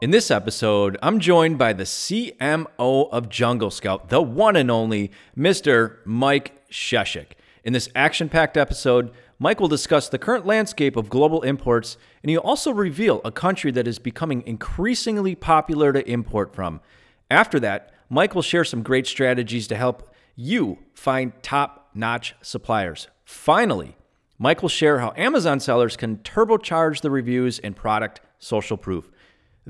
In this episode, I'm joined by the CMO of Jungle Scout, the one and only Mr. Mike Scheschuk. In this action packed episode, Mike will discuss the current landscape of global imports, and he'll also reveal a country that is becoming increasingly popular to import from. After that, Mike will share some great strategies to help you find top notch suppliers. Finally, Mike will share how Amazon sellers can turbocharge the reviews and product social proof.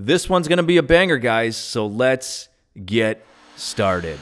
This one's going to be a banger, guys, so let's get started.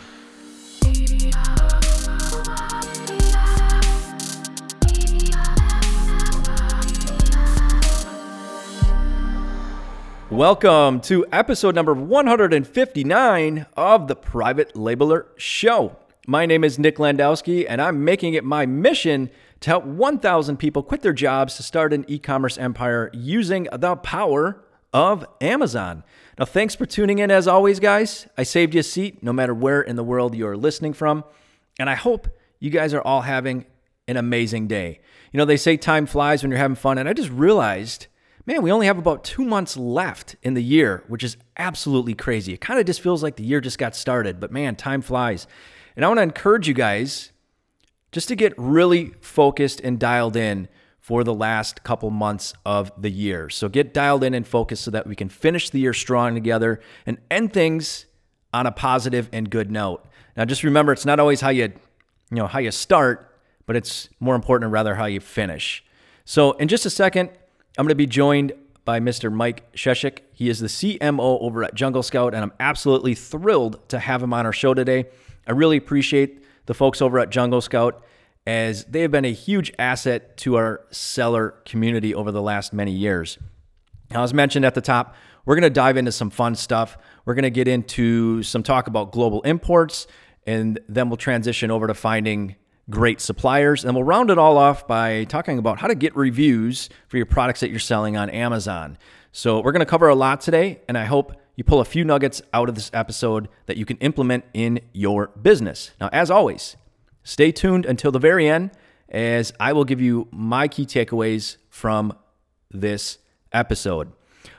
Welcome to episode number 159 of the Private Labeler Show. My name is Nick Landowski, and I'm making it my mission to help 1,000 people quit their jobs to start an e commerce empire using the power of Amazon. Now, thanks for tuning in as always, guys. I saved you a seat no matter where in the world you are listening from. And I hope you guys are all having an amazing day. You know, they say time flies when you're having fun. And I just realized, man, we only have about two months left in the year, which is absolutely crazy. It kind of just feels like the year just got started, but man, time flies. And I want to encourage you guys just to get really focused and dialed in for the last couple months of the year. So get dialed in and focused so that we can finish the year strong together and end things on a positive and good note. Now just remember it's not always how you you know how you start, but it's more important rather how you finish. So in just a second, I'm going to be joined by Mr. Mike Scheschuk. He is the CMO over at Jungle Scout, and I'm absolutely thrilled to have him on our show today. I really appreciate the folks over at Jungle Scout as they have been a huge asset to our seller community over the last many years. Now, as mentioned at the top, we're going to dive into some fun stuff. We're going to get into some talk about global imports, and then we'll transition over to finding great suppliers. And we'll round it all off by talking about how to get reviews for your products that you're selling on Amazon. So, we're going to cover a lot today, and I hope you pull a few nuggets out of this episode that you can implement in your business. Now, as always, Stay tuned until the very end as I will give you my key takeaways from this episode.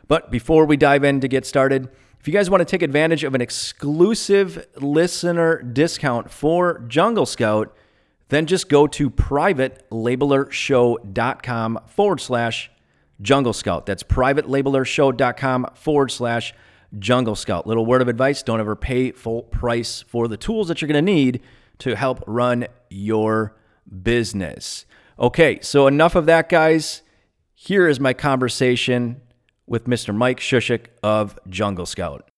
But before we dive in to get started, if you guys want to take advantage of an exclusive listener discount for Jungle Scout, then just go to privatelabelershow.com forward slash Jungle Scout. That's privatelabelershow.com forward slash Jungle Scout. Little word of advice don't ever pay full price for the tools that you're going to need to help run your business. Okay, so enough of that, guys. Here is my conversation with Mr. Mike Scheschuk of Jungle Scout.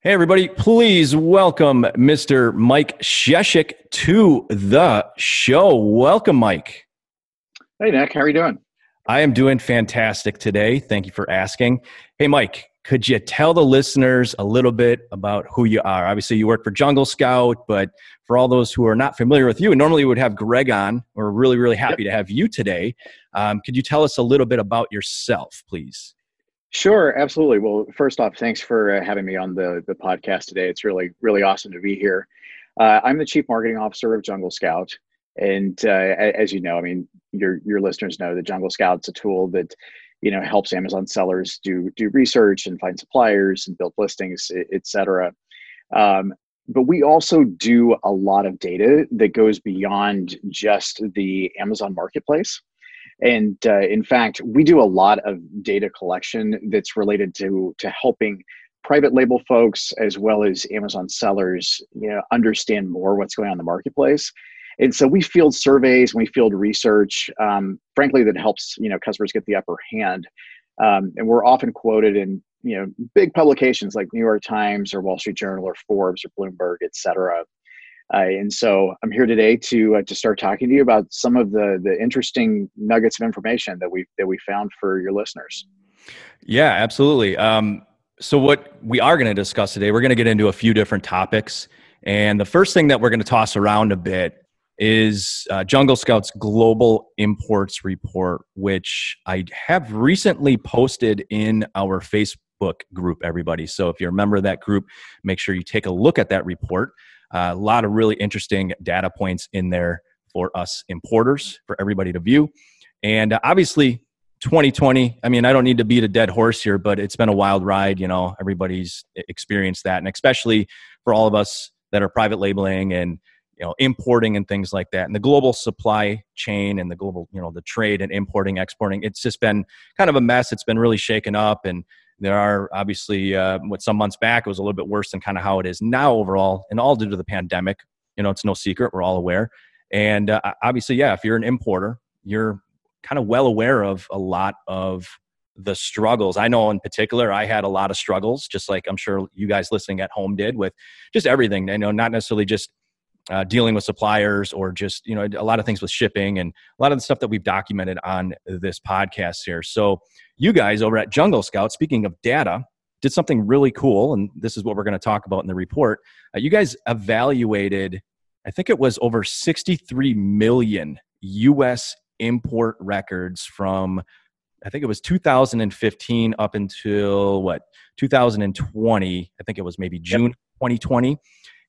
Hey, everybody, please welcome Mr. Mike Scheschuk to the show. Welcome, Mike. Hey, Nick. How are you doing? I am doing fantastic today. Thank you for asking. Hey, Mike, could you tell the listeners a little bit about who you are? Obviously, you work for Jungle Scout, but for all those who are not familiar with you, and normally we would have Greg on. We're really, really happy yep. to have you today. Um, could you tell us a little bit about yourself, please? Sure, absolutely. Well, first off, thanks for uh, having me on the the podcast today. It's really, really awesome to be here. Uh, I'm the chief marketing officer of Jungle Scout, and uh, as you know, I mean, your your listeners know that Jungle Scout's a tool that you know helps amazon sellers do do research and find suppliers and build listings etc um, but we also do a lot of data that goes beyond just the amazon marketplace. And uh, in fact we do a lot of data collection that's related to to helping private label folks as well as amazon sellers you know understand more what's going on in the marketplace and so we field surveys and we field research um, frankly that helps you know customers get the upper hand. Um, and we're often quoted in you know big publications like new york times or wall street journal or forbes or bloomberg et cetera. Uh, and so i'm here today to uh, to start talking to you about some of the the interesting nuggets of information that we that we found for your listeners. Yeah absolutely. Um, so what we are going to discuss today we're going to get into a few different topics. And the first thing that we're going to toss around a bit is uh, Jungle Scout's Global Imports Report, which I have recently posted in our Facebook group, everybody. So if you're a member of that group, make sure you take a look at that report. Uh, a lot of really interesting data points in there for us importers, for everybody to view. And uh, obviously, 2020, I mean, I don't need to beat a dead horse here, but it's been a wild ride. You know, everybody's experienced that. And especially for all of us that are private labeling and, you know, importing and things like that. And the global supply chain and the global, you know, the trade and importing, exporting, it's just been kind of a mess. It's been really shaken up. And there are obviously, uh, what some months back, it was a little bit worse than kind of how it is now overall, and all due to the pandemic. You know, it's no secret. We're all aware. And uh, obviously, yeah, if you're an importer, you're kind of well aware of a lot of the struggles. I know in particular, I had a lot of struggles, just like I'm sure you guys listening at home did with just everything. I know not necessarily just uh, dealing with suppliers or just you know a lot of things with shipping and a lot of the stuff that we've documented on this podcast here. So you guys over at Jungle Scout, speaking of data, did something really cool, and this is what we're going to talk about in the report. Uh, you guys evaluated, I think it was over 63 million U.S import records from I think it was 2015 up until what 2020. I think it was maybe June yep. 2020.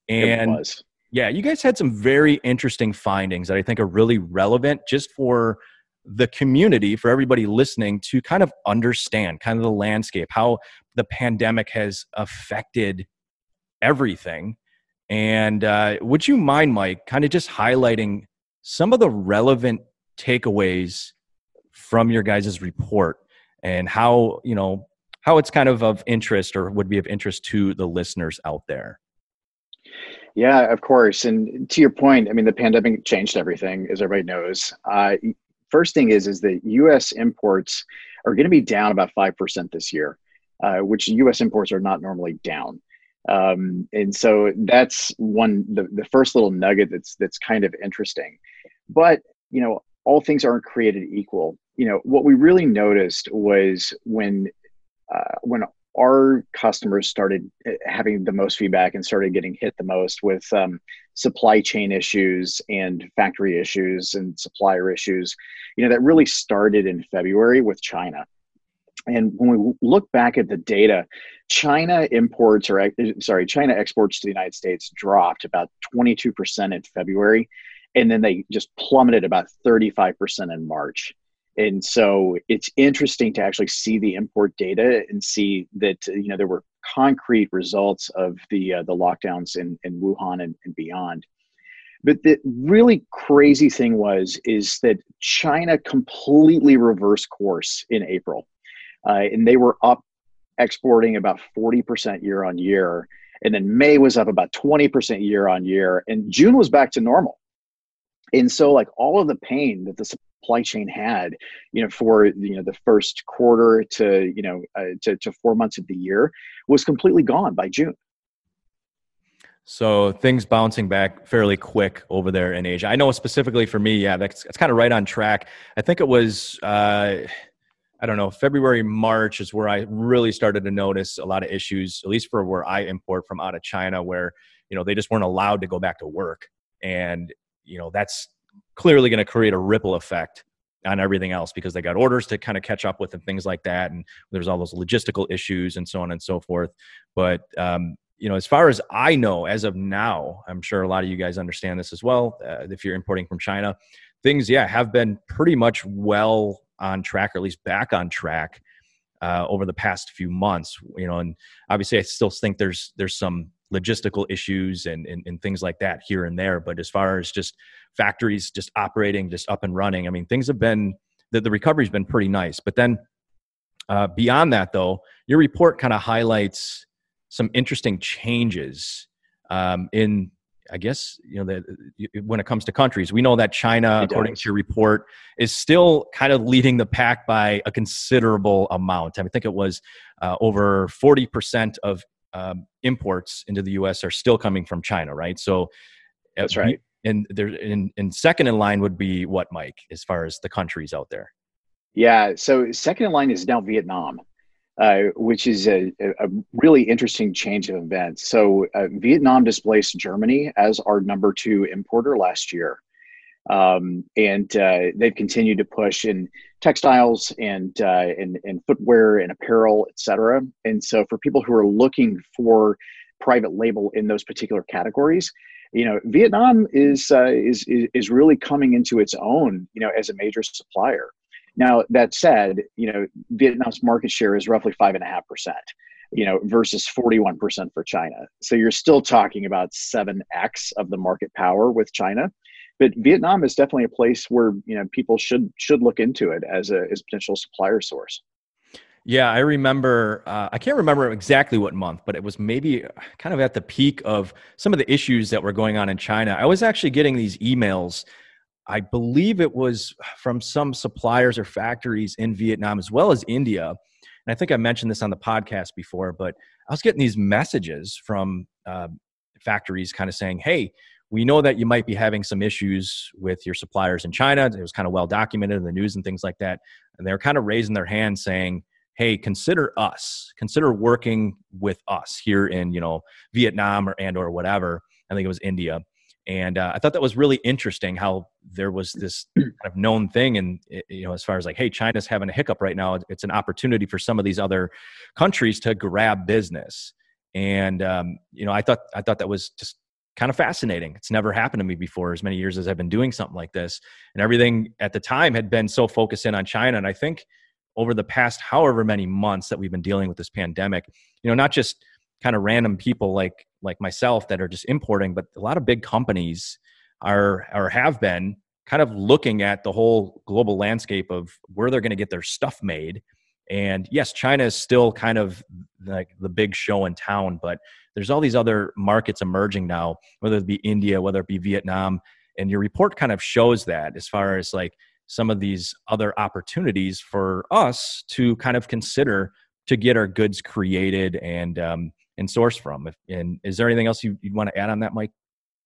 And yeah, you guys had some very interesting findings that I think are really relevant just for the community, for everybody listening to kind of understand kind of the landscape, how the pandemic has affected everything. And uh, would you mind, Mike, kind of just highlighting some of the relevant takeaways from your guys' report and how you know how it's kind of of interest or would be of interest to the listeners out there yeah of course. And to your point i mean the pandemic changed everything as everybody knows. Uh, first thing is is that us imports are going to be down about 5% this year uh, which us imports are not normally down. Um, and so that's one the, the first little nugget that's that's kind of interesting. But you know all things aren't created equal. You know, what we really noticed was when uh, when our customers started uh, having the most feedback and started getting hit the most with um, supply chain issues and factory issues and supplier issues you know that really started in february with china and when we look back at the data china imports or uh, sorry china exports to the united states dropped about 22% in february and then they just plummeted about 35% in March. And so it's interesting to actually see the import data and see that you know there were concrete results of the uh, the lockdowns in, in Wuhan and, and beyond. But the really crazy thing was is that China completely reversed course in April, uh, and they were up exporting about 40% year on year. And then May was up about 20% year on year, and June was back to normal and so like all of the pain that the supply chain had you know for you know the first quarter to you know uh, to, to four months of the year was completely gone by june. So things bouncing back fairly quick over there in asia. I know specifically for me yeah that's, that's kind of right on track. I think it was uh, I don't know, February, March is where I really started to notice a lot of issues, at least for where I import from out of China, where, you know, they just weren't allowed to go back to work. And you know that's clearly going to create a ripple effect on everything else because they got orders to kind of catch up with and things like that and there's all those logistical issues and so on and so forth. But um, you know as far as i know as of now i'm sure a lot of you guys understand this as well uh, if you're importing from china things yeah have been pretty much well on track or at least back on track uh, over the past few months you know and obviously i still think there's there's some logistical issues and, and, and things like that here and there. But as far as just factories just operating, just up and running, I mean, things have been the, the recovery's been pretty nice. But then uh, beyond that, though, your report kind of highlights some interesting changes um, in I guess you know that when it comes to countries, we know that China, according to your report, is still kind of leading the pack by a considerable amount. I, mean, I think it was uh, over forty percent of um, imports into the U.S. are still coming from China, right? So uh, that's right. And there, and, in second in line would be what, Mike, as far as the countries out there? Yeah. So second in line is now Vietnam, uh, which is a, a, really interesting change of events. So uh, Vietnam displaced Germany as our number two importer last year. Um, and uh, they've continued to push in textiles and, uh, and, and footwear and apparel, et cetera. And so for people who are looking for private label in those particular categories, you know, Vietnam is, uh, is, is really coming into its own, you know, as a major supplier. Now that said, you know Vietnam's market share is roughly five and a half percent, you know, versus forty one percent for China. So you're still talking about seven x of the market power with China. But Vietnam is definitely a place where you know people should should look into it as a as a potential supplier source. Yeah, I remember. Uh, I can't remember exactly what month, but it was maybe kind of at the peak of some of the issues that were going on in China. I was actually getting these emails. I believe it was from some suppliers or factories in Vietnam as well as India. And I think I mentioned this on the podcast before, but I was getting these messages from uh, factories kind of saying, hey, we know that you might be having some issues with your suppliers in China. It was kind of well documented in the news and things like that. And they're kind of raising their hand saying, hey consider us. Consider working with us here in you know vietnam or and or whatever. I think it was india. And uh, i thought that was really interesting how there was this kind of known thing and you know as far as like hey china's having a hiccup right now. It's an opportunity for some of these other countries to grab business. And um, you know i thought i thought that was just kind of fascinating. It's never happened to me before as many years as i've been doing something like this. And everything at the time had been so focused in on china. And i think over the past however many months that we've been dealing with this pandemic you know not just kind of random people like like myself that are just importing but a lot of big companies are or have been kind of looking at the whole global landscape of where they're going to get their stuff made and yes china is still kind of like the big show in town but there's all these other markets emerging now whether it be india whether it be vietnam and your report kind of shows that as far as like some of these other opportunities for us to kind of consider to get our goods created and um, and sourced from. If, And is there anything else you, would want to add on that, Mike?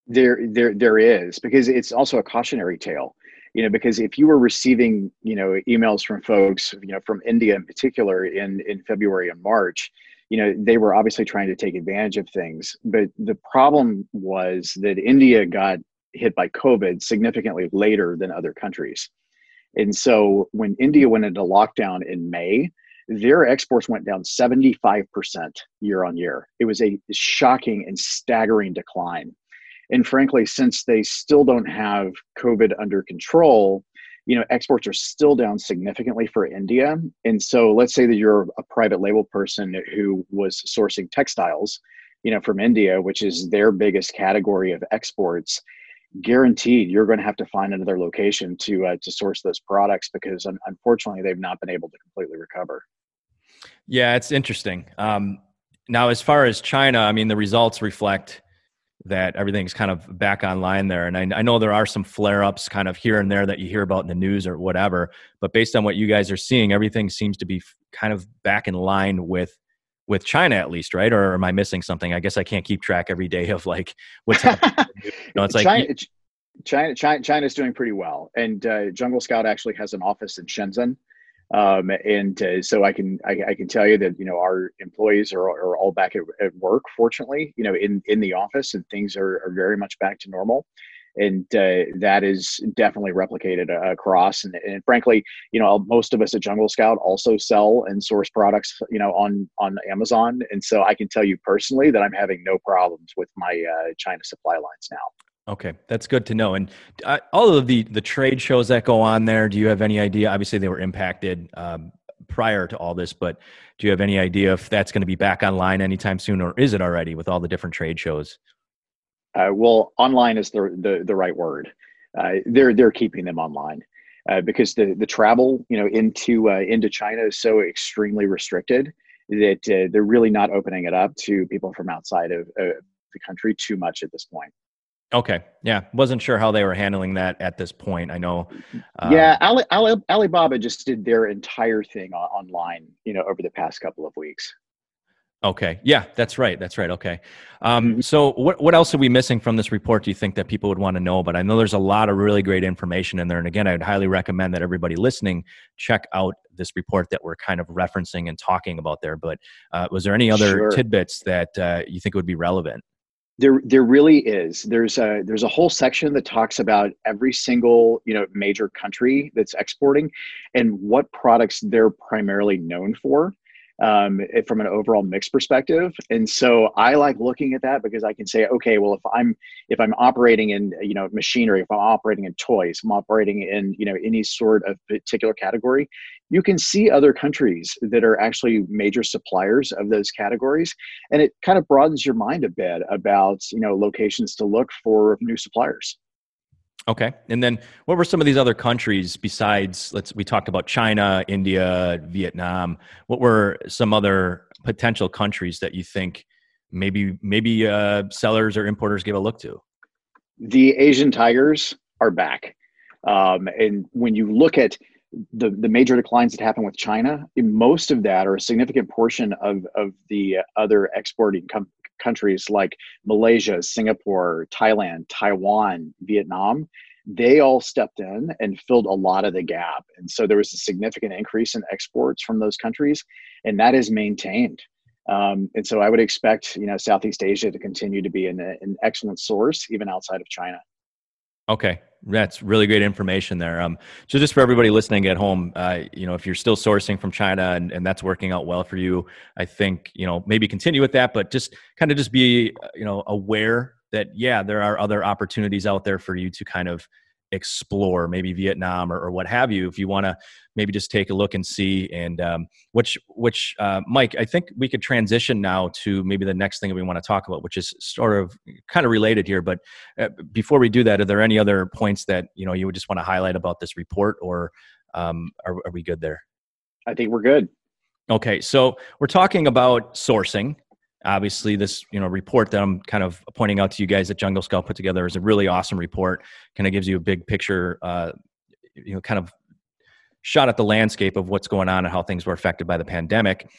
There, there, there is because it's also a cautionary tale. You know, because if you were receiving, you know, emails from folks, you know, from India in particular in in February and March, you know, they were obviously trying to take advantage of things. But the problem was that India got hit by COVID significantly later than other countries. And so when India went into lockdown in May, their exports went down 75% year on year. It was a shocking and staggering decline. And frankly, since they still don't have COVID under control, you know, exports are still down significantly for India. And so let's say that you're a private label person who was sourcing textiles, you know, from India, which is their biggest category of exports guaranteed you're going to have to find another location to uh, to source those products because un- unfortunately they've not been able to completely recover. Yeah, it's interesting. Um, now, as far as China, I mean, the results reflect that everything's kind of back online there. And I, I know there are some flare ups kind of here and there that you hear about in the news or whatever. But based on what you guys are seeing, everything seems to be kind of back in line with with China at least, right? Or am I missing something? I guess I can't keep track every day of like what's happening. you know, it's like China, China, China, China's doing pretty well, and uh, Jungle Scout actually has an office in Shenzhen, um, and uh, so I can I, I, can tell you that you know our employees are, are all back at, at, work. Fortunately, you know in in the office, and things are, are very much back to normal and uh, that is definitely replicated uh, across. And, and, frankly, you know, most of us at Jungle Scout also sell and source products, you know, on on Amazon, and so I can tell you personally that I'm having no problems with my uh, China supply lines now. Okay, that's good to know. And uh, all of the the trade shows that go on there, do you have any idea? Obviously, they were impacted um, prior to all this, but do you have any idea if that's going to be back online anytime soon, or is it already with all the different trade shows? Uh, well, online is the the, the right word. Uh, they're they're keeping them online uh, because the the travel you know into uh, into China is so extremely restricted that uh, they're really not opening it up to people from outside of the country too much at this point. Okay, yeah, wasn't sure how they were handling that at this point. I know. Uh, yeah, Ali, Ali, Alibaba just did their entire thing online, you know, over the past couple of weeks. Okay. Yeah, that's right. That's right. Okay. Um, mm-hmm. so, what what else are we missing from this report? Do you think that people would want to know? But I know there's a lot of really great information in there. And again, I would highly recommend that everybody listening check out this report that we're kind of referencing and talking about there. But uh, was there any other sure. tidbits that uh, you think would be relevant? There, there really is. There's a there's a whole section that talks about every single you know major country that's exporting and what products they're primarily known for um, from an overall mix perspective. And so I like looking at that because I can say, okay, well, if I'm if I'm operating in you know machinery, if I'm operating in toys, I'm operating in you know any sort of particular category, you can see other countries that are actually major suppliers of those categories, and it kind of broadens your mind a bit about you know locations to look for new suppliers. Okay. And then what were some of these other countries besides let's we talked about China, India, Vietnam. What were some other potential countries that you think maybe maybe uh, sellers or importers give a look to? The Asian tigers are back. Um, and when you look at the, the major declines that happen with China, most of that or a significant portion of, of the other exporting com- countries like Malaysia, Singapore, Thailand, Taiwan, Vietnam, they all stepped in and filled a lot of the gap. And so there was a significant increase in exports from those countries, and that is maintained. Um, and so I would expect, you know, Southeast Asia to continue to be an, an excellent source, even outside of China. Okay, that's really great information there. Um, so just for everybody listening at home, uh, you know, if you're still sourcing from China and, and that's working out well for you, I think you know maybe continue with that, but just kind of just be you know aware that yeah, there are other opportunities out there for you to kind of explore maybe vietnam or, or what have you if you want to maybe just take a look and see and um, which which uh, mike i think we could transition now to maybe the next thing that we want to talk about which is sort of kind of related here but uh, before we do that are there any other points that you know you would just want to highlight about this report or um, are, are we good there? I think we're good. Okay so we're talking about sourcing obviously this you know report that i'm kind of pointing out to you guys that jungle scout put together is a really awesome report. Kind of gives you a big picture uh, you know kind of shot at the landscape of what's going on and how things were affected by the pandemic.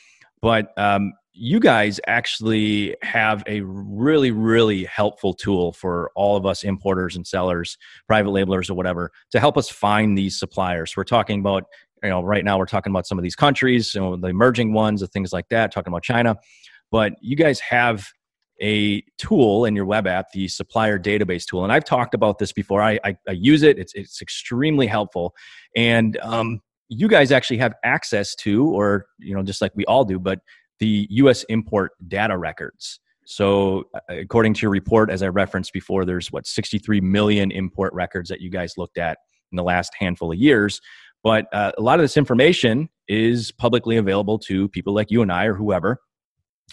But um, you guys actually have a really really helpful tool for all of us importers and sellers private labelers or whatever to help us find these suppliers. We're talking about you know right now we're talking about some of these countries you know, the emerging ones and things like that talking about china but you guys have a tool in your web app, the supplier database tool. And I've talked about this before. I, I, I use it, it's, it's extremely helpful. And um, you guys actually have access to, or, you know, just like we all do, but the US import data records. So, uh, according to your report, as I referenced before, there's what 63 million import records that you guys looked at in the last handful of years. But uh, a lot of this information is publicly available to people like you and I or whoever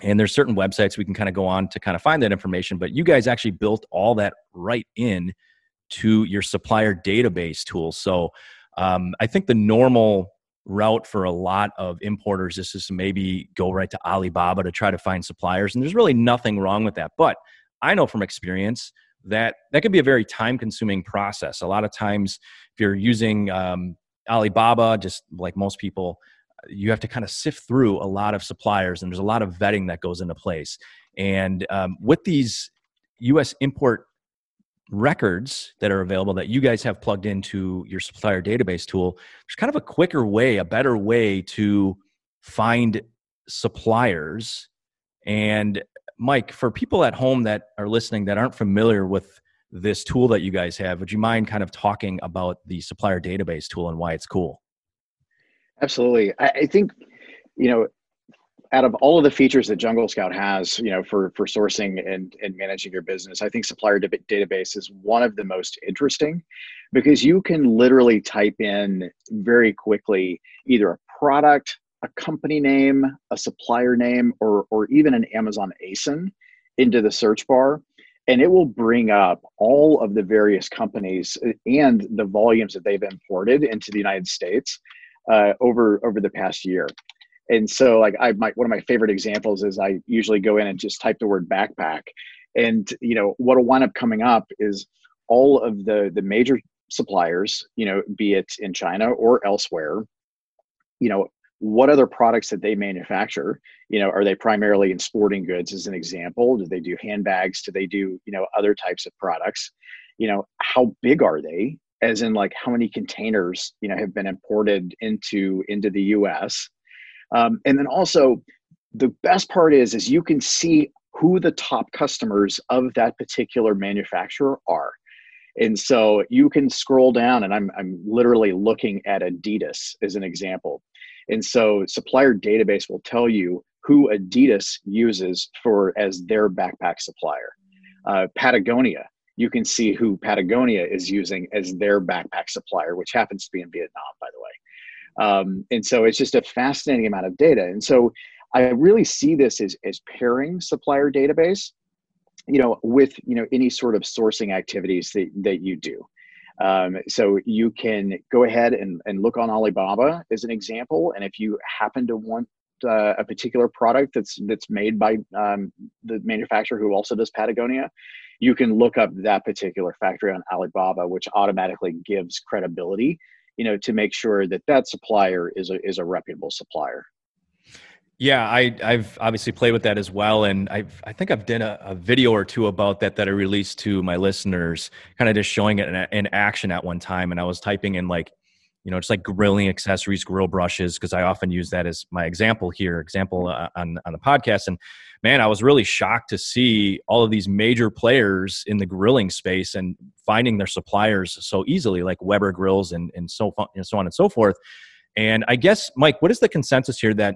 and there's certain websites we can kind of go on to kind of find that information but you guys actually built all that right in to your supplier database tool so um, i think the normal route for a lot of importers is to maybe go right to alibaba to try to find suppliers and there's really nothing wrong with that. But i know from experience that that can be a very time consuming process. A lot of times if you're using um, alibaba just like most people you have to kind of sift through a lot of suppliers and there's a lot of vetting that goes into place. And um, with these us import records that are available that you guys have plugged into your supplier database tool there's kind of a quicker way a better way to find suppliers. And mike for people at home that are listening that aren't familiar with this tool that you guys have would you mind kind of talking about the supplier database tool and why it's cool Absolutely. I, I think, you know, out of all of the features that Jungle Scout has, you know, for for sourcing and and managing your business, I think supplier database is one of the most interesting because you can literally type in very quickly either a product, a company name, a supplier name, or or even an Amazon ASIN into the search bar, and it will bring up all of the various companies uh, and the volumes that they've imported into the United States uh, over over the past year. And so, like, I my one of my favorite examples is I usually go in and just type the word backpack, and you know what'll wind up coming up is all of the the major suppliers, you know, be it in China or elsewhere, you know, what other products that they manufacture you know are they primarily in sporting goods as an example? Do they do handbags? Do they do you know other types of products? You know how big are they as in like how many containers you know have been imported into into the us um, and then also the best part is is you can see who the top customers of that particular manufacturer are. And so you can scroll down and i'm, I'm literally looking at adidas as an example. And so supplier database will tell you who Adidas uses for as their backpack supplier. Uh, Patagonia, you can see who Patagonia is using as their backpack supplier, which happens to be in Vietnam, by the way. Um, and so it's just a fascinating amount of data. And so I really see this as, as pairing supplier database, you know, with you know any sort of sourcing activities that, that you do. Um, so you can go ahead and, and look on Alibaba as an example. And if you happen to want uh, a particular product that's that's made by um, the manufacturer who also does Patagonia, you can look up that particular factory on Alibaba, which automatically gives credibility, you know, to make sure that that supplier is a is a reputable supplier. Yeah, I, have obviously played with that as well, and I've, I think I've done a, a, video or two about that that I released to my listeners, kind of just showing it in, in, action at one time. And I was typing in like, you know, just like grilling accessories, grill brushes, because I often use that as my example here, example uh, on on the podcast. And man, I was really shocked to see all of these major players in the grilling space and finding their suppliers so easily, like Weber Grills and and so and so on and so forth. And I guess, Mike, what is the consensus here that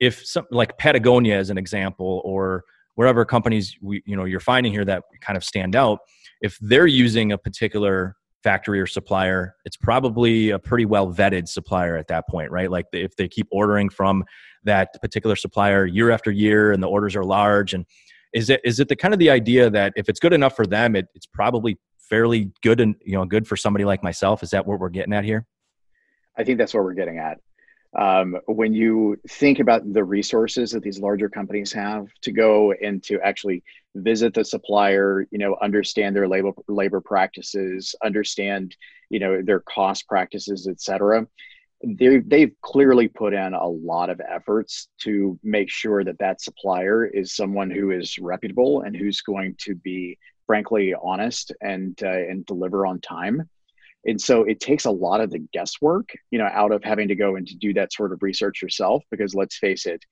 if like Patagonia as an example, or wherever companies we, you know you're finding here that kind of stand out, if they're using a particular factory or supplier, it's probably a pretty well vetted supplier at that point, right? Like if they keep ordering from that particular supplier year after year and the orders are large and is it is it the kind of the idea that if it's good enough for them it, it's probably fairly good and you know good for somebody like myself? Is that what we're getting at here? I think that's what we're getting at um, when you think about the resources that these larger companies have to go and to actually visit the supplier you know understand their labor labor practices understand you know their cost practices et cetera they they've clearly put in a lot of efforts to make sure that that supplier is someone who is reputable and who's going to be frankly honest and uh, and deliver on time and so it takes a lot of the guesswork you know out of having to go and to do that sort of research yourself because let's face it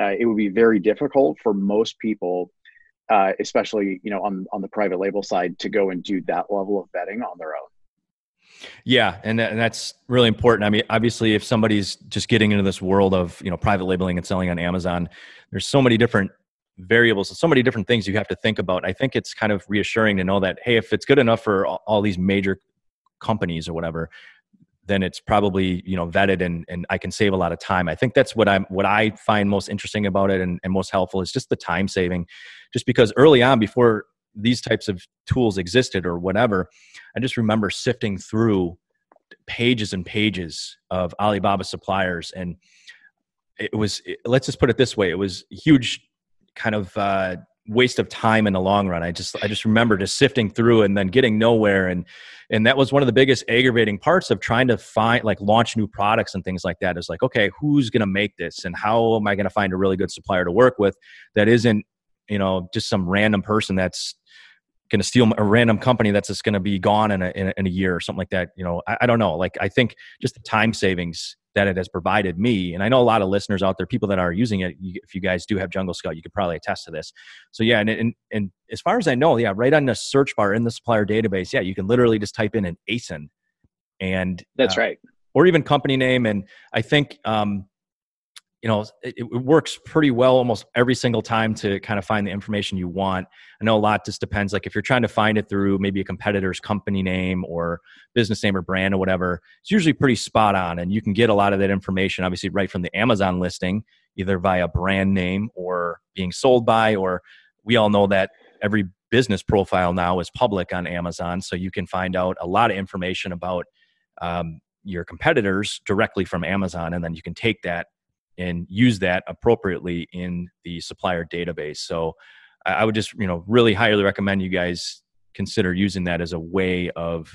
uh, it would be very difficult for most people uh, especially you know on on the private label side to go and do that level of vetting on their own yeah, and, that, and that's really important. I mean, obviously, if somebody's just getting into this world of you know private labeling and selling on Amazon, there's so many different variables and so many different things you have to think about. I think it's kind of reassuring to know that hey, if it's good enough for all, all these major companies or whatever then it's probably you know vetted and, and i can save a lot of time. I think that's what i'm what i find most interesting about it and, and most helpful is just the time saving. Just because early on before these types of tools existed or whatever i just remember sifting through pages and pages of alibaba suppliers and it was let's just put it this way it was huge kind of uh, waste of time in the long run. I just I just remember just sifting through and then getting nowhere. And and that was one of the biggest aggravating parts of trying to find like launch new products and things like that is like okay who's going to make this? And how am I going to find a really good supplier to work with that isn't you know just some random person that's going to steal a random company that's just going to be gone in a, in a, year or something like that you know? I, I don't know. Like I think just the time savings that it has provided me. And I know a lot of listeners out there, people that are using it. You, if you guys do have Jungle Scout, you could probably attest to this. So yeah, and, and and as far as I know, yeah, right on the search bar in the supplier database, yeah, you can literally just type in an ASIN, and that's uh, right, or even company name. And I think um, you know it, it, works pretty well almost every single time to kind of find the information you want. I know a lot just depends like if you're trying to find it through maybe a competitor's company name or business name or brand or whatever it's usually pretty spot on and you can get a lot of that information obviously right from the amazon listing either via brand name or being sold by or we all know that every business profile now is public on amazon so you can find out a lot of information about um, your competitors directly from amazon and then you can take that and use that appropriately in the supplier database. So I would just, you know, really highly recommend you guys consider using that as a way of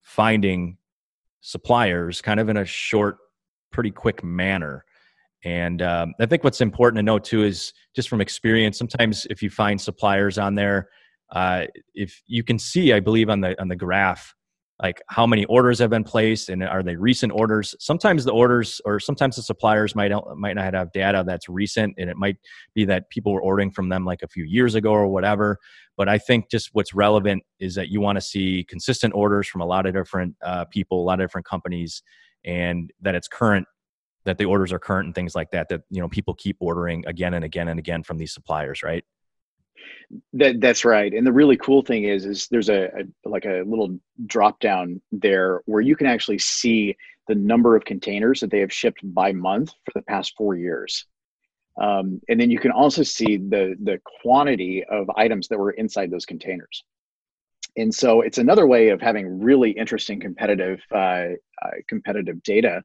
finding suppliers kind of in a short, pretty quick manner. And um, I think what's important to know too is just from experience, sometimes if you find suppliers on there, uh, if you can see, I believe on the on the graph like how many orders have been placed and are they recent orders? Sometimes the orders or sometimes the suppliers might might not have data that's recent and it might be that people were ordering from them like a few years ago or whatever but i think just what's relevant is that you want to see consistent orders from a lot of different uh, people a lot of different companies and that it's current that the orders are current and things like that that you know people keep ordering again and again and again from these suppliers right that that's right. And the really cool thing is is there's a, a like a little drop down there where you can actually see the number of containers that they have shipped by month for the past four years. Um, and then you can also see the the quantity of items that were inside those containers. And so it's another way of having really interesting competitive uh, uh, competitive data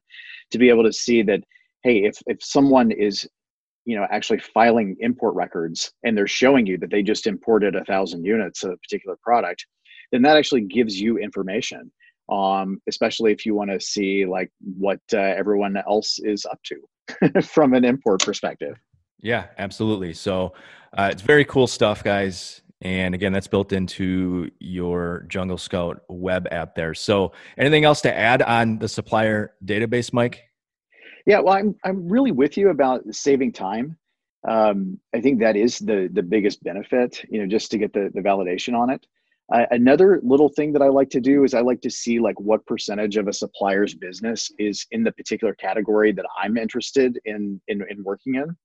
to be able to see that hey if if someone is you know actually filing import records and they're showing you that they just imported a thousand units of a particular product then that actually gives you information um, especially if you want to see like what uh, everyone else is up to from an import perspective yeah absolutely so uh, it's very cool stuff guys and again, that's built into your Jungle Scout web app there. So, anything else to add on the supplier database, Mike? Yeah, well, I'm I'm really with you about saving time. Um, I think that is the the biggest benefit. You know, just to get the the validation on it. Uh, another little thing that I like to do is I like to see like what percentage of a supplier's business is in the particular category that I'm interested in in, in working in.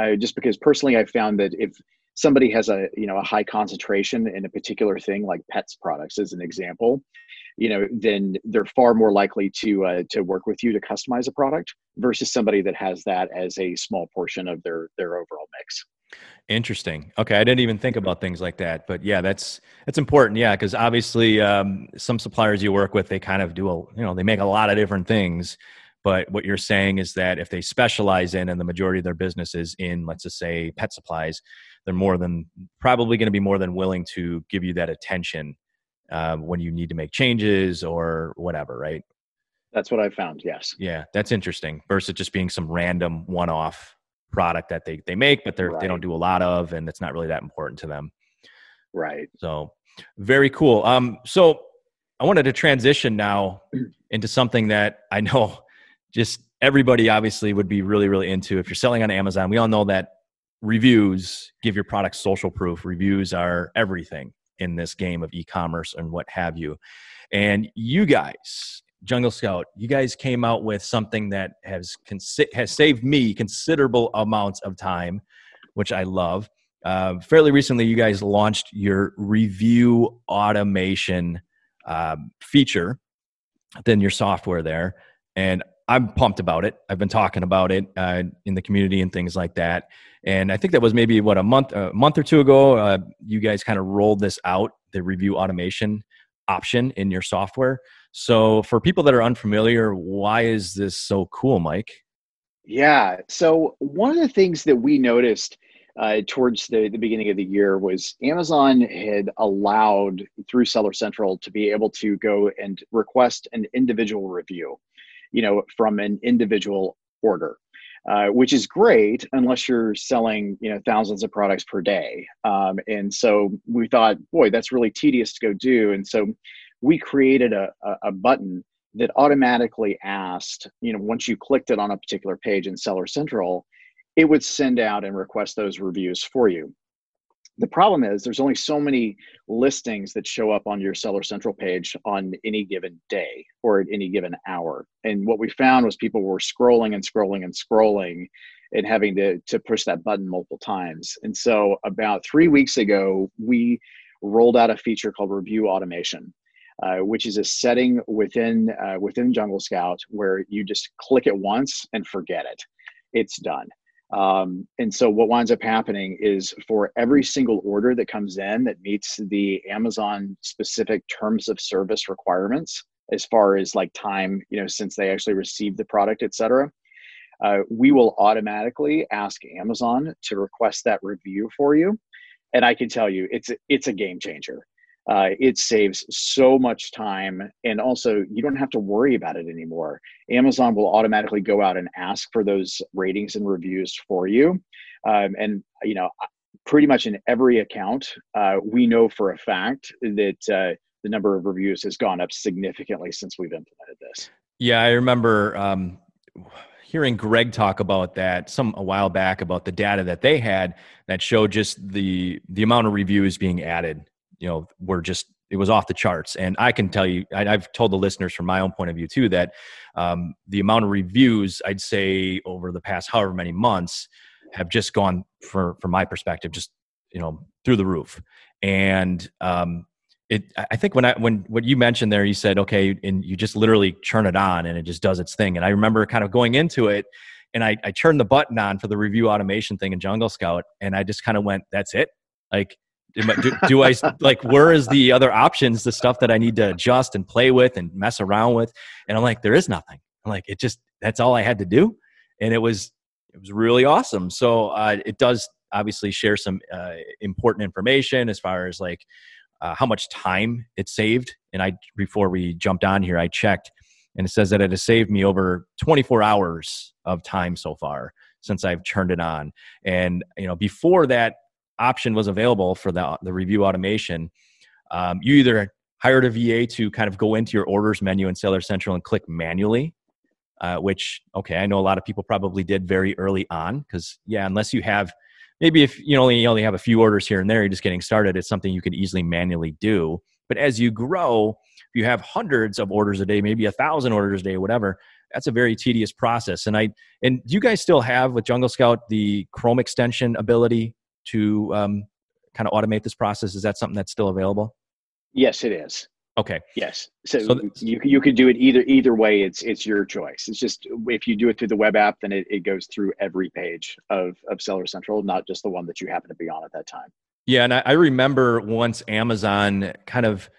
Uh, just because personally, I found that if somebody has a you know a high concentration in a particular thing like pets products as an example you know then they're far more likely to uh, to work with you to customize a product versus somebody that has that as a small portion of their their overall mix. Interesting. Okay i didn't even think about things like that but yeah that's that's important. Yeah because obviously um, some suppliers you work with they kind of do a you know they make a lot of different things but what you're saying is that if they specialize in and the majority of their business is in let's just say pet supplies they're more than probably going to be more than willing to give you that attention uh, when you need to make changes or whatever, right? That's what I found. Yes. Yeah, that's interesting. Versus just being some random one-off product that they they make, but they're right. they don't do a lot of, and it's not really that important to them. Right. So, very cool. Um, so I wanted to transition now into something that I know just everybody obviously would be really really into. If you're selling on Amazon, we all know that reviews give your product social proof. Reviews are everything in this game of e-commerce and what have you. And you guys, Jungle Scout, you guys came out with something that has consi- has saved me considerable amounts of time, which I love. Uh, fairly recently, you guys launched your review automation uh, feature, then your software there, and I'm pumped about it. I've been talking about it uh, in the community and things like that. And I think that was maybe what a month a month or two ago. Uh, you guys kind of rolled this out, the review automation option in your software. So for people that are unfamiliar, why is this so cool, Mike? Yeah. So one of the things that we noticed uh, towards the, the beginning of the year was Amazon had allowed through Seller Central to be able to go and request an individual review, you know, from an individual order. Uh, which is great unless you're selling you know thousands of products per day. Um, and so we thought boy that's really tedious to go do. And so we created a, a button that automatically asked you know once you clicked it on a particular page in seller central it would send out and request those reviews for you the problem is there's only so many listings that show up on your seller central page on any given day or at any given hour. And what we found was people were scrolling and scrolling and scrolling and having to, to push that button multiple times. And so about three weeks ago we rolled out a feature called review automation uh, which is a setting within uh, within jungle scout where you just click it once and forget it. It's done um, and so what winds up happening is for every single order that comes in that meets the Amazon specific terms of service requirements, as far as like time, you know, since they actually received the product, et cetera, uh, we will automatically ask Amazon to request that review for you. And I can tell you, it's it's a game changer uh, it saves so much time and also you don't have to worry about it anymore. Amazon will automatically go out and ask for those ratings and reviews for you. Um, and you know pretty much in every account uh, we know for a fact that uh, the number of reviews has gone up significantly since we've implemented this. Yeah i remember um, hearing greg talk about that some a while back about the data that they had that showed just the the amount of reviews being added you know were just it was off the charts. And I can tell you, I, have told the listeners from my own point of view too that um, the amount of reviews I'd say over the past however many months have just gone for from my perspective just you know through the roof. And um, it I think when I when what you mentioned there, you said okay, and you just literally turn it on and it just does its thing. And I remember kind of going into it. And I, I turned the button on for the review automation thing in Jungle Scout, and I just kind of went, "That's it." Like do, do I like where is the other options, the stuff that I need to adjust and play with and mess around with? And I'm like, there is nothing. I'm like, it just that's all I had to do, and it was it was really awesome. So uh, it does obviously share some uh, important information as far as like uh, how much time it saved. And I before we jumped on here, I checked, and it says that it has saved me over 24 hours of time so far since I've turned it on. And you know, before that option was available for the, the review automation, um, you either hired a VA to kind of go into your orders menu in Seller Central and click manually, uh, which, okay, I know a lot of people probably did very early on because, yeah, unless you have maybe if you only, you only have a few orders here and there, you're just getting started, it's something you could easily manually do. But as you grow, if you have hundreds of orders a day, maybe a thousand orders a day, whatever, that's a very tedious process. And I and do you guys still have with Jungle Scout the Chrome extension ability to um, kind of automate this process? Is that something that's still available? Yes, it is. Okay. Yes. So, so th- you you could do it either either way. It's it's your choice. It's just if you do it through the web app, then it, it goes through every page of of Seller Central, not just the one that you happen to be on at that time. Yeah, and I, I remember once Amazon kind of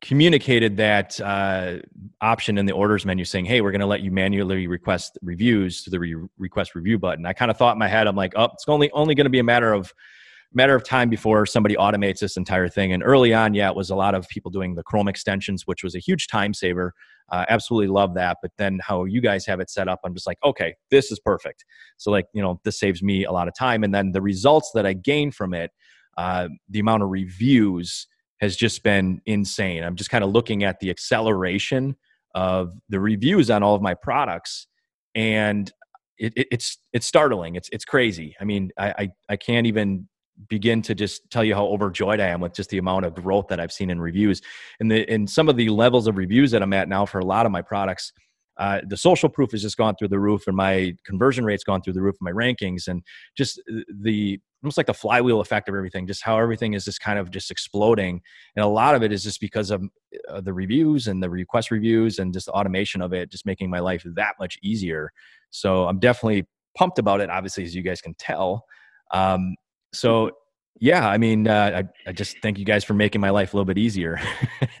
communicated that uh, option in the orders menu saying, "Hey, we're going to let you manually request reviews to the re- request review button." I kind of thought in my head, I'm like, "Oh, it's only only going to be a matter of matter of time before somebody automates this entire thing." And early on, yeah, it was a lot of people doing the Chrome extensions, which was a huge time saver. Uh, absolutely love that. But then how you guys have it set up, I'm just like, okay, this is perfect. So like, you know, this saves me a lot of time, and then the results that I gain from it, uh, the amount of reviews has just been insane. I'm just kind of looking at the acceleration of the reviews on all of my products, and it, it, it's it's startling. It's it's crazy. I mean, I, I I can't even begin to just tell you how overjoyed I am with just the amount of growth that I've seen in reviews and the in some of the levels of reviews that I'm at now for a lot of my products. Uh, the social proof has just gone through the roof, and my conversion rate's gone through the roof. And my rankings and just the almost like the flywheel effect of everything, just how everything is just kind of just exploding. And a lot of it is just because of uh, the reviews and the request reviews and just the automation of it, just making my life that much easier. So I'm definitely pumped about it, obviously, as you guys can tell. Um, so yeah, I mean, uh, I, I just thank you guys for making my life a little bit easier.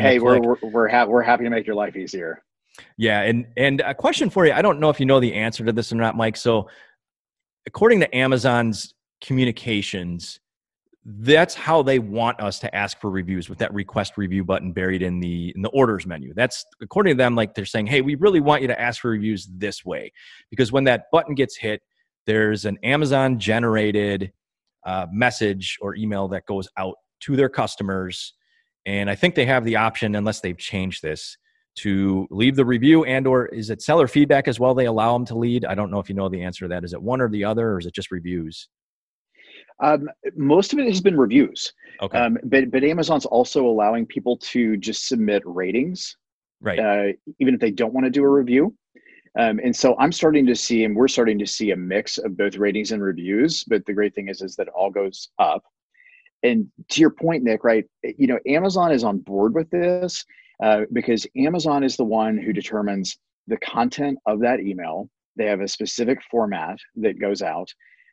hey, we're we're we're, ha- we're happy to make your life easier. Yeah, and and a question for you. I don't know if you know the answer to this or not, Mike. So, according to Amazon's communications that's how they want us to ask for reviews with that request review button buried in the in the orders menu that's according to them like they're saying hey we really want you to ask for reviews this way because when that button gets hit there's an amazon generated uh, message or email that goes out to their customers and i think they have the option unless they've changed this to leave the review and or is it seller feedback as well they allow them to lead i don't know if you know the answer to that is it one or the other or is it just reviews um, most of it has been reviews. Okay. Um, but but Amazon's also allowing people to just submit ratings, right? Uh, even if they don't want to do a review. Um, and so I'm starting to see, and we're starting to see a mix of both ratings and reviews. But the great thing is, is that it all goes up. And to your point, Nick, right? You know, Amazon is on board with this uh, because Amazon is the one who determines the content of that email. They have a specific format that goes out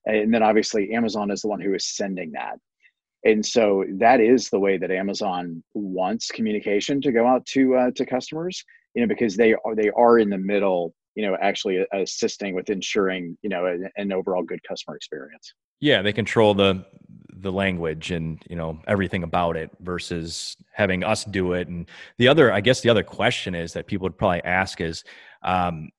and then obviously amazon is the one who is sending that and so that is the way that amazon wants communication to go out to uh, to customers you know because they are they are in the middle you know actually assisting with ensuring you know an, an overall good customer experience yeah they control the the language and you know everything about it versus having us do it. And the other i guess the other question is that people would probably ask is um,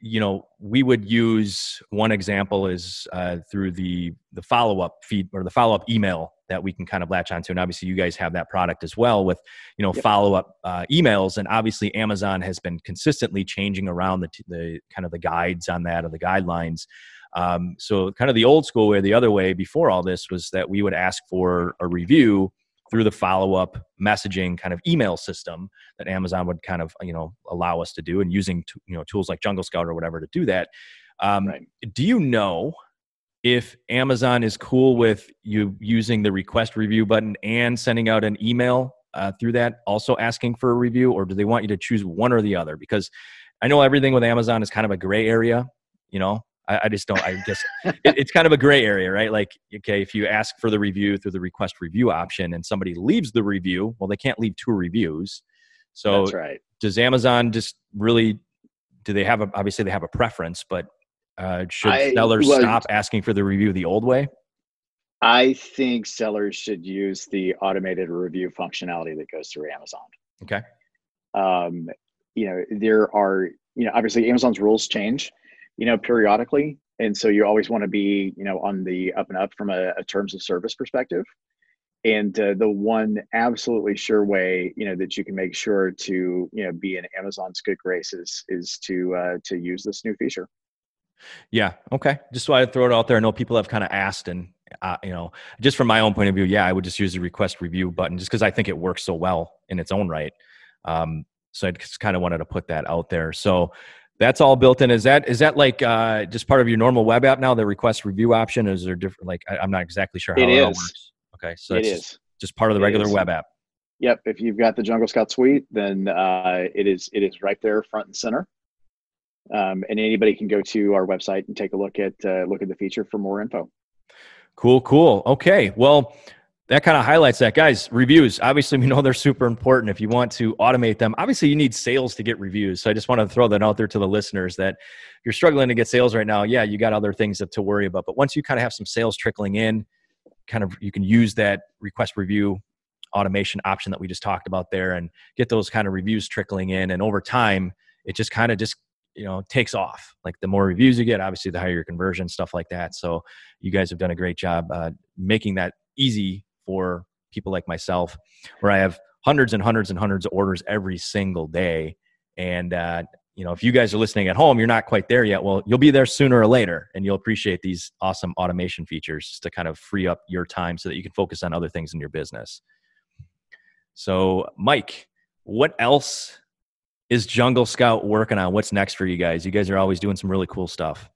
you know we would use one example is uh, through the the follow-up feed or the follow-up email that we can kind of latch onto. And obviously you guys have that product as well with you know yep. follow-up uh, emails. And obviously amazon has been consistently changing around the, the kind of the guides on that or the guidelines um, so kind of the old school way the other way before all this was that we would ask for a review through the follow-up messaging kind of email system that Amazon would kind of you know allow us to do, and using t- you know tools like Jungle Scout or whatever to do that. Um, right. Do you know if Amazon is cool with you using the request review button and sending out an email uh, through that, also asking for a review, or do they want you to choose one or the other? Because I know everything with Amazon is kind of a gray area. You know, I, I just don't. I just it, it's kind of a gray area, right? Like, okay, if you ask for the review through the request review option, and somebody leaves the review, well, they can't leave two reviews. So, That's right. Does Amazon just really? Do they have a? Obviously, they have a preference, but uh, should I, sellers well, stop asking for the review the old way? I think sellers should use the automated review functionality that goes through Amazon. Okay. Um, you know, there are, you know, obviously Amazon's rules change, you know, periodically. And so you always want to be, you know, on the up and up from a, a terms of service perspective. And uh, the one absolutely sure way, you know, that you can make sure to, you know, be in Amazon's good graces is to uh, to use this new feature. Yeah. Okay. Just so I throw it out there. I know people have kind of asked, and uh, you know, just from my own point of view, yeah, I would just use the request review button just because I think it works so well in its own right. Um, so I just kind of wanted to put that out there. So that's all built in. Is that is that like uh, just part of your normal web app now? The request review option is there different? Like I, am not exactly sure how it, it works. Okay, so it is just, just part of the regular web app. Yep. If you've got the Jungle Scout suite, then uh, it is it is right there front and center. Um, and anybody can go to our website and take a look at uh, look at the feature for more info. Cool, cool. Okay, well, that kind of highlights that, guys. Reviews, obviously, we know they're super important. If you want to automate them, obviously, you need sales to get reviews. So I just want to throw that out there to the listeners that you're struggling to get sales right now, yeah, you got other things to worry about. But once you kind of have some sales trickling in, kind of you can use that request review automation option that we just talked about there and get those kind of reviews trickling in. And over time, it just kind of just you know takes off like the more reviews you get obviously the higher your conversion stuff like that so you guys have done a great job uh, making that easy for people like myself where i have hundreds and hundreds and hundreds of orders every single day and uh, you know if you guys are listening at home you're not quite there yet well you'll be there sooner or later and you'll appreciate these awesome automation features to kind of free up your time so that you can focus on other things in your business so mike what else is Jungle Scout working on? What's next for you guys? You guys are always doing some really cool stuff.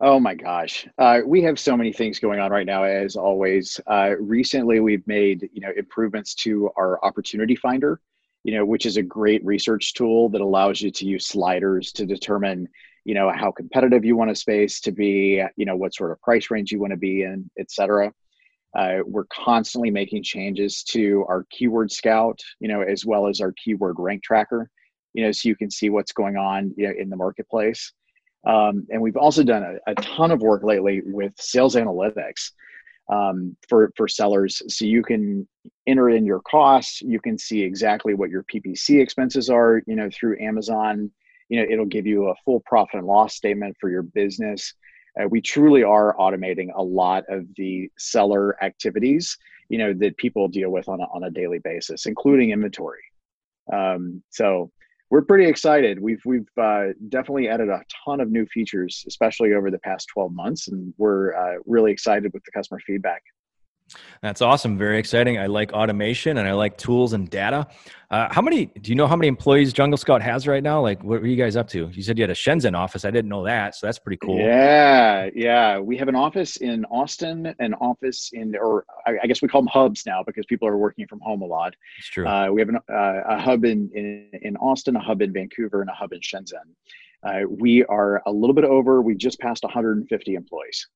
Oh my gosh, uh, we have so many things going on right now. As always, uh, recently we've made you know improvements to our Opportunity Finder, you know, which is a great research tool that allows you to use sliders to determine you know how competitive you want a space to be, you know what sort of price range you want to be in, etc. Uh, we're constantly making changes to our Keyword Scout, you know, as well as our Keyword Rank Tracker you know, so you can see what's going on you know, in the marketplace. Um, and we've also done a, a, ton of work lately with sales analytics um, for for sellers, so you can enter in your costs. You can see exactly what your PPC expenses are. You know, through Amazon. You know, it'll give you a full profit and loss statement for your business. Uh, we truly are automating a lot of the seller activities. You know that people deal with on a, on a daily basis, including inventory. Um, so we're pretty excited. We've we've uh, definitely added a ton of new features, especially over the past 12 months, and we're uh, really excited with the customer feedback. That's awesome. Very exciting. I like automation and I like tools and data. Uh, how many, do you know how many employees Jungle Scout has right now? Like, what are you guys up to? You said you had a Shenzhen office. I didn't know that. So that's pretty cool. Yeah. Yeah. We have an office in Austin, an office in, or I guess we call them hubs now because people are working from home a lot. It's true. Uh, we have an, uh, a hub in, in, in Austin, a hub in Vancouver, and a hub in Shenzhen. Uh, we are a little bit over, we just passed 150 employees.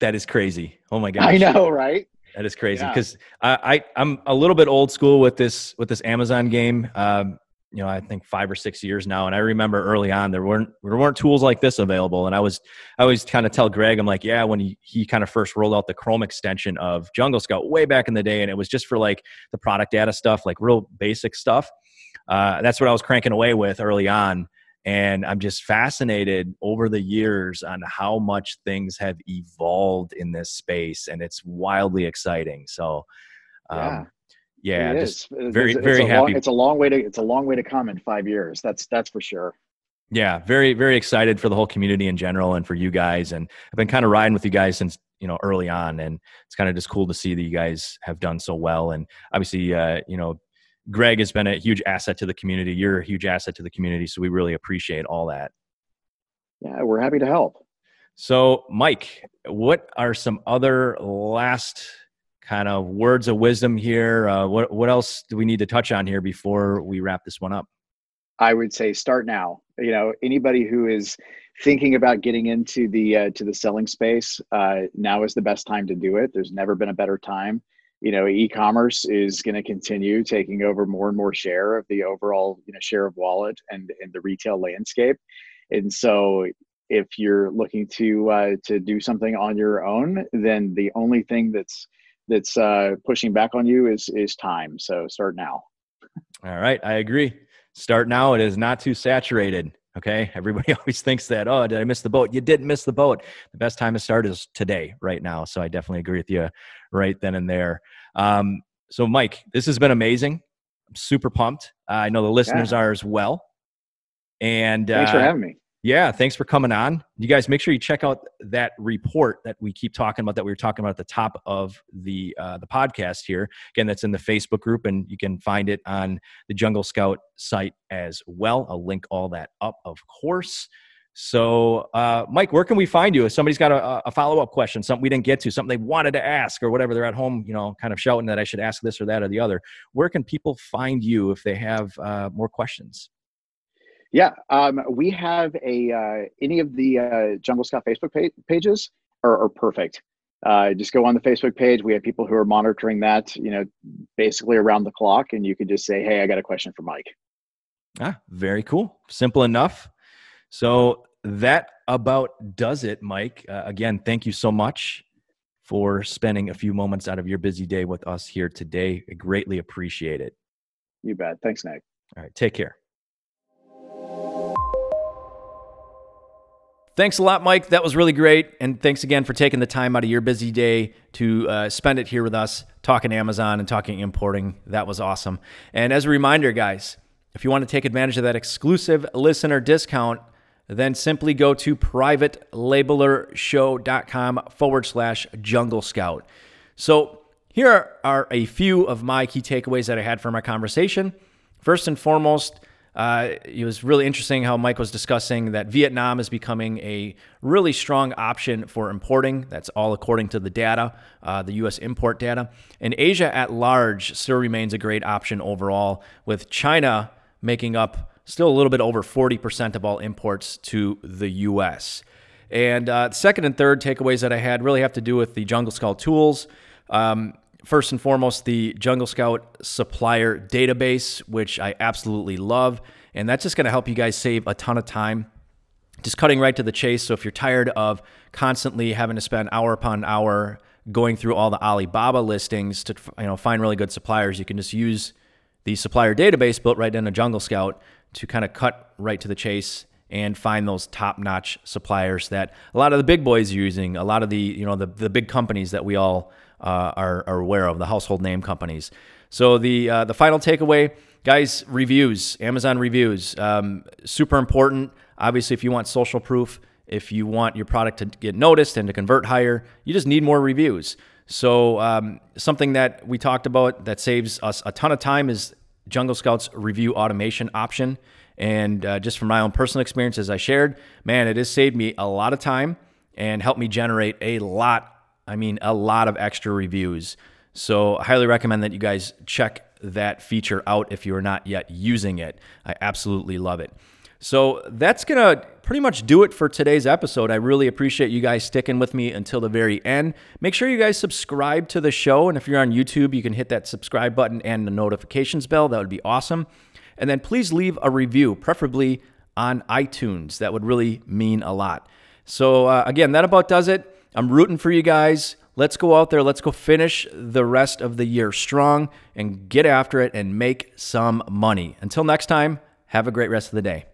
That is crazy. Oh my gosh. I know, right? That is crazy because yeah. I, I I'm a little bit old school with this with this Amazon game. Um, you know, I think five or six years now, and I remember early on there weren't there weren't tools like this available, and I was I always kind of tell Greg I'm like, yeah, when he he kind of first rolled out the Chrome extension of Jungle Scout way back in the day, and it was just for like the product data stuff, like real basic stuff. Uh, that's what I was cranking away with early on and i'm just fascinated over the years on how much things have evolved in this space and it's wildly exciting. So um, yeah, yeah just very it's, very it's happy. long, it's a long way to it's a long way to come in five years that's that's for sure. Yeah very very excited for the whole community in general and for you guys and i've been kind of riding with you guys since you know early on and it's kind of just cool to see that you guys have done so well and obviously uh, you know greg has been a huge asset to the community. You're a huge asset to the community so we really appreciate all that. Yeah we're happy to help. So mike what are some other last kind of words of wisdom here? Uh, what, what else do we need to touch on here before we wrap this one up? I would say start now. You know anybody who is thinking about getting into the uh, to the selling space, uh, now is the best time to do it. There's never been a better time. You know, e-commerce is going to continue taking over more and more share of the overall you know share of wallet and and the retail landscape. And so, if you're looking to uh, to do something on your own, then the only thing that's that's uh, pushing back on you is is time. So start now. All right, I agree. Start now. It is not too saturated. Okay. Everybody always thinks that, oh, did I miss the boat? You didn't miss the boat. The best time to start is today, right now. So I definitely agree with you right then and there. Um, so, Mike, this has been amazing. I'm super pumped. Uh, I know the listeners yeah. are as well. And thanks uh, for having me. Yeah, thanks for coming on. You guys make sure you check out that report that we keep talking about that we were talking about at the top of the uh, the podcast here. Again, that's in the Facebook group, and you can find it on the Jungle Scout site as well. I'll link all that up, of course. So, uh, Mike, where can we find you? If somebody's got a, a follow up question, something we didn't get to, something they wanted to ask, or whatever, they're at home, you know, kind of shouting that I should ask this or that or the other. Where can people find you if they have uh, more questions? Yeah, um, we have a uh, any of the uh, Jungle Scout Facebook page, pages are, are perfect. Uh, just go on the Facebook page. We have people who are monitoring that, you know, basically around the clock, and you can just say, "Hey, I got a question for Mike." Ah, very cool. Simple enough. So that about does it, Mike. Uh, again, thank you so much for spending a few moments out of your busy day with us here today. I greatly appreciate it. You bet. Thanks, Nick. All right. Take care. Thanks a lot, Mike. That was really great. And thanks again for taking the time out of your busy day to uh, spend it here with us, talking Amazon and talking importing. That was awesome. And as a reminder, guys, if you want to take advantage of that exclusive listener discount, then simply go to privatelabelershow.com forward slash jungle scout. So here are a few of my key takeaways that I had from our conversation. First and foremost, uh, it was really interesting how Mike was discussing that Vietnam is becoming a really strong option for importing. That's all according to the data, uh, the U.S. import data. And Asia at large still remains a great option overall, with China making up still a little bit over 40% of all imports to the U.S. And uh, second and third takeaways that I had really have to do with the Jungle Scout tools. Um, First and foremost, the Jungle Scout supplier database, which I absolutely love. And that's just going to help you guys save a ton of time. Just cutting right to the chase. So if you're tired of constantly having to spend hour upon hour going through all the Alibaba listings to you know find really good suppliers, you can just use the supplier database built right in a Jungle Scout to kind of cut right to the chase and find those top-notch suppliers that a lot of the big boys are using, a lot of the you know the the big companies that we all uh, are, are aware of, the household name companies. So the uh, the final takeaway, guys, reviews, Amazon reviews, um, super important. Obviously, if you want social proof, if you want your product to get noticed and to convert higher, you just need more reviews. So um, something that we talked about that saves us a ton of time is Jungle Scout's review automation option. And uh, just from my own personal experience, as I shared, man, it has saved me a lot of time and helped me generate a lot I mean, a lot of extra reviews. So, I highly recommend that you guys check that feature out if you are not yet using it. I absolutely love it. So, that's going to pretty much do it for today's episode. I really appreciate you guys sticking with me until the very end. Make sure you guys subscribe to the show. And if you're on YouTube, you can hit that subscribe button and the notifications bell. That would be awesome. And then please leave a review, preferably on iTunes. That would really mean a lot. So, uh, again, that about does it. I'm rooting for you guys. Let's go out there. Let's go finish the rest of the year strong and get after it and make some money. Until next time, have a great rest of the day.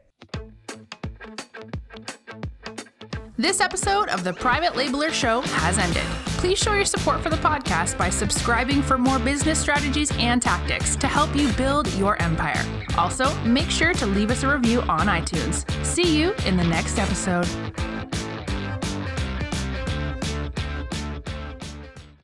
This episode of the Private Labeler Show has ended. Please show your support for the podcast by subscribing for more business strategies and tactics to help you build your empire. Also, make sure to leave us a review on iTunes. See you in the next episode.